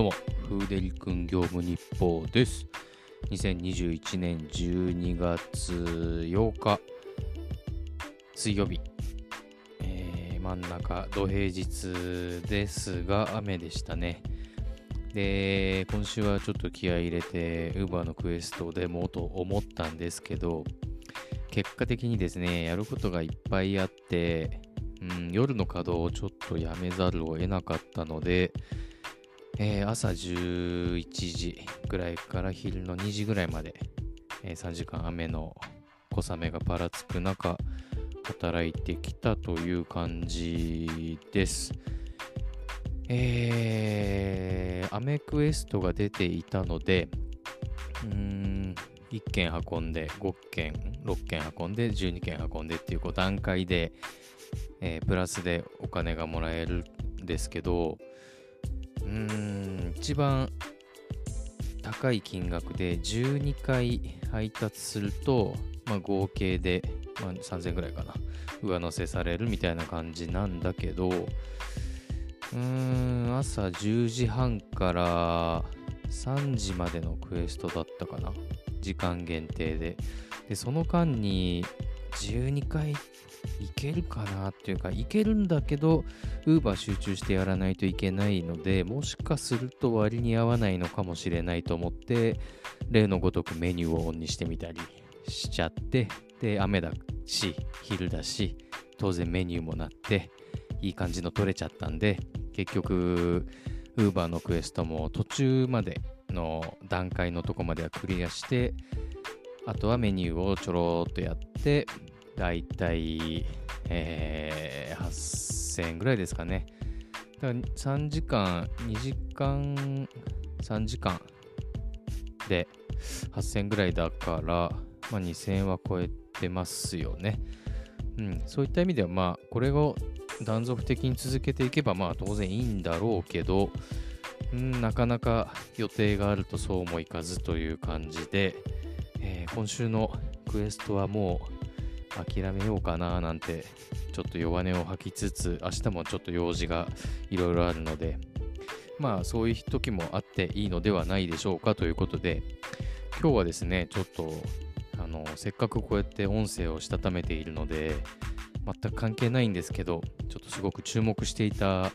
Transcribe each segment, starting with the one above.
どうも、フーデリ君業務日報です。2021年12月8日、水曜日、えー真ん中、土平日ですが、雨でしたね。で、今週はちょっと気合い入れて、Uber のクエストでもと思ったんですけど、結果的にですね、やることがいっぱいあって、うん、夜の稼働をちょっとやめざるを得なかったので、えー朝11時ぐらいから昼の2時ぐらいまで、えー3時間雨の小雨がぱらつく中、働いてきたという感じです。えー、アメクエストが出ていたので、うーん、1件運んで、5件、6件運んで、12件運んでっていうこう段階で、えープラスでお金がもらえるんですけど、うん、一番高い金額で12回配達すると、まあ、合計で、まあ、3000ぐらいかな、上乗せされるみたいな感じなんだけど、うーん、朝10時半から3時までのクエストだったかな。時間限定で。で、その間に12回いけるかなっていうか、いけるんだけど、ウーバー集中してやらないといけないので、もしかすると割に合わないのかもしれないと思って、例のごとくメニューをオンにしてみたりしちゃって、で、雨だし、昼だし、当然メニューもなって、いい感じの取れちゃったんで、結局、ウーバーのクエストも途中までの段階のとこまではクリアして、あとはメニューをちょろっとやって、だいたい、えー8000円ぐらいですかね。だから3時間、2時間、3時間で8000円ぐらいだから、まあ、2000円は超えてますよね。うん、そういった意味では、まあ、これを断続的に続けていけば、まあ、当然いいんだろうけど、うん、なかなか予定があるとそうもいかずという感じで、今週のクエストはもう諦めようかななんてちょっと弱音を吐きつつ明日もちょっと用事がいろいろあるのでまあそういう時もあっていいのではないでしょうかということで今日はですねちょっとあのせっかくこうやって音声をしたためているので全く関係ないんですけどちょっとすごく注目していた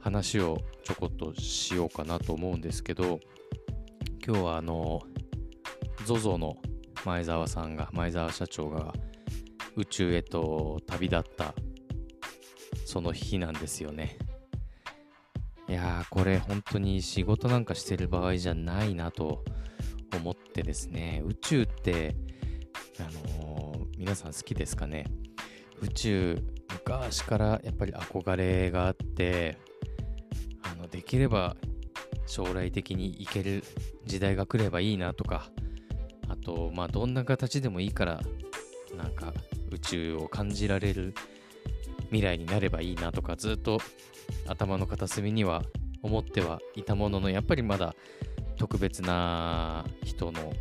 話をちょこっとしようかなと思うんですけど今日はあの ZOZO の前澤さんが前澤社長が宇宙へと旅立ったその日なんですよね。いやーこれ本当に仕事なんかしてる場合じゃないなと思ってですね。宇宙ってあのー皆さん好きですかね？宇宙昔からやっぱり憧れがあってあのできれば将来的に行ける時代が来ればいいなとかとまあどんな形でもいいからなんか宇宙を感じられる未来になればいいなとかずっと頭の片隅には思ってはいたもののやっぱりまだ特別な人の、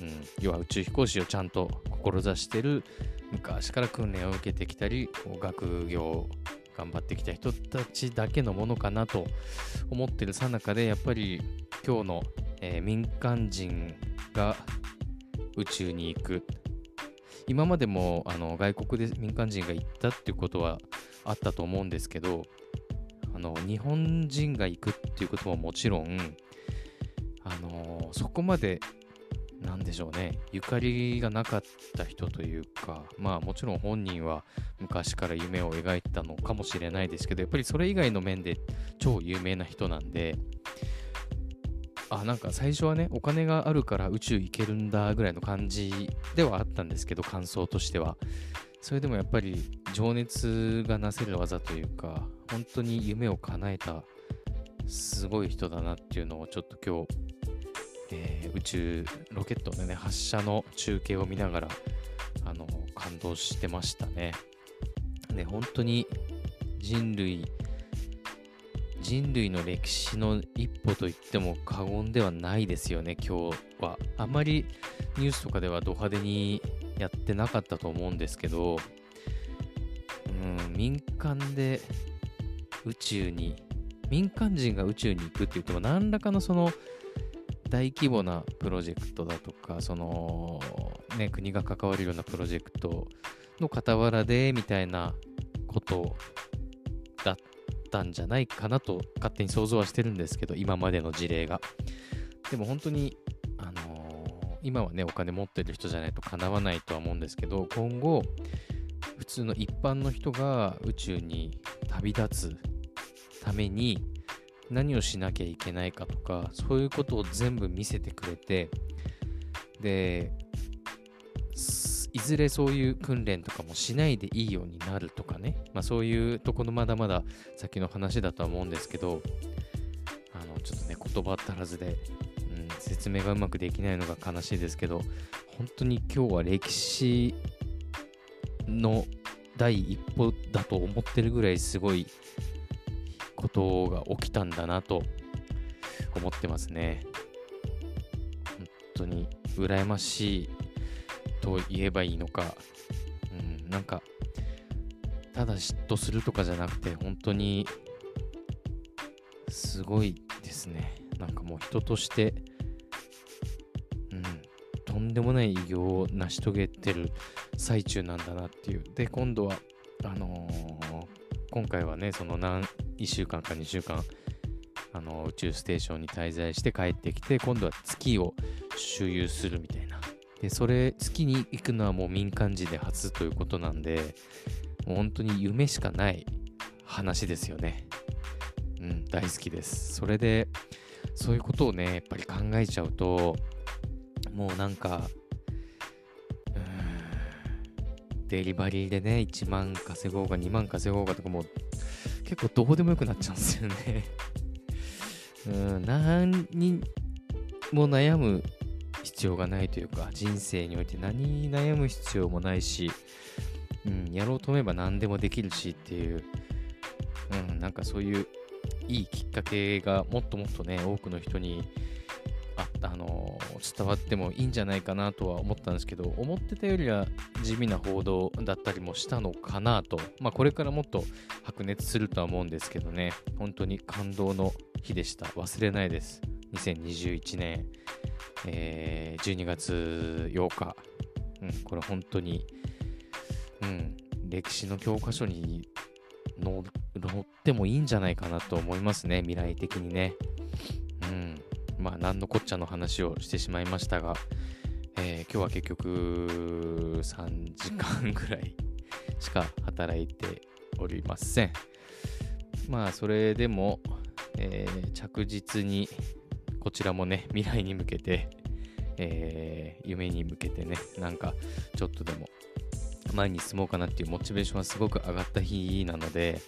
うん、要は宇宙飛行士をちゃんと志してる昔から訓練を受けてきたり学業頑張ってきた人たちだけのものかなと思ってるさなかでやっぱり今日の、えー民間人が宇宙に行く今までもあの外国で民間人が行ったっていうことはあったと思うんですけどあの日本人が行くっていうことももちろんあのそこまでなんでしょうね。ゆかりがなかった人というかまあもちろん本人は昔から夢を描いたのかもしれないですけどやっぱりそれ以外の面で超有名な人なんであなんか最初はねお金があるから宇宙行けるんだぐらいの感じではあったんですけど感想としては。それでもやっぱり情熱がなせる技というか本当に夢を叶えたすごい人だなっていうのをちょっと今日、宇宙ロケットのね発射の中継を見ながらあの感動してましたね。ね本当に人類人類の歴史の一歩と言っても過言ではないですよね、今日は。あまりニュースとかではド派手にやってなかったと思うんですけど、うん、民間で宇宙に民間人が宇宙に行くって言っても何らかのその大規模なプロジェクトだとかそのね国が関わるようなプロジェクトの傍らでみたいなことだったんじゃないかなと勝手に想像はしてるんですけど今までの事例が。でも本当にあのー今はねお金持ってる人じゃないとかなわないとは思うんですけど今後普通の一般の人が宇宙に旅立つために何をしなきゃいけないかとかそういうことを全部見せてくれてでいずれそういう訓練とかもしないでいいようになるとかね、まあ、そういうところまだまだ先の話だとは思うんですけどあのちょっとね言葉足らずで、うん、説明がうまくできないのが悲しいですけど本当に今日は歴史の第一歩だと思ってるぐらいすごいことが起きたんだなと思ってますね。本当に羨ましいと言えばいいのか、うん、なんかただ嫉妬するとかじゃなくて本当にすごいですね。なんかもう人として、うん、とんでもない偉業を成し遂げてる最中なんだなっていう。で、今度は、あのー今回はね、その何、1週間か2週間、あの宇宙ステーションに滞在して帰ってきて、今度は月を周遊するみたいな。で、それ、月に行くのはもう民間人で初ということなんで、もう本当に夢しかない話ですよね。うん、大好きです。それで、そういうことをね、やっぱり考えちゃうと、もうなんか、デリバリーでね、1万稼ごうが2万稼ごうがとかもう結構どうでもよくなっちゃうんですよね。うん、何にも悩む必要がないというか、人生において何に悩む必要もないし、うん、やろうと思えば何でもできるしっていう、うん、なんかそういういいきっかけがもっともっとね、多くの人にあの伝わってもいいんじゃないかなとは思ったんですけど、思ってたよりは地味な報道だったりもしたのかなと、まあ、これからもっと白熱するとは思うんですけどね、本当に感動の日でした。忘れないです。2021年、えー12月8日、うん、これ本当に、うん、歴史の教科書に載ってもいいんじゃないかなと思いますね、未来的にね。まあ、なんのこっちゃの話をしてしまいましたが、えー今日は結局3時間ぐらいしか働いておりません。まあ、それでも、えー着実にこちらもね、未来に向けて、えー夢に向けてね、なんかちょっとでも前に進もうかなっていうモチベーションはすごく上がった日なので、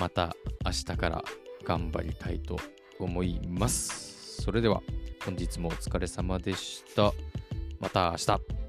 また明日から頑張りたいと思います。それでは本日もお疲れ様でした。また明日。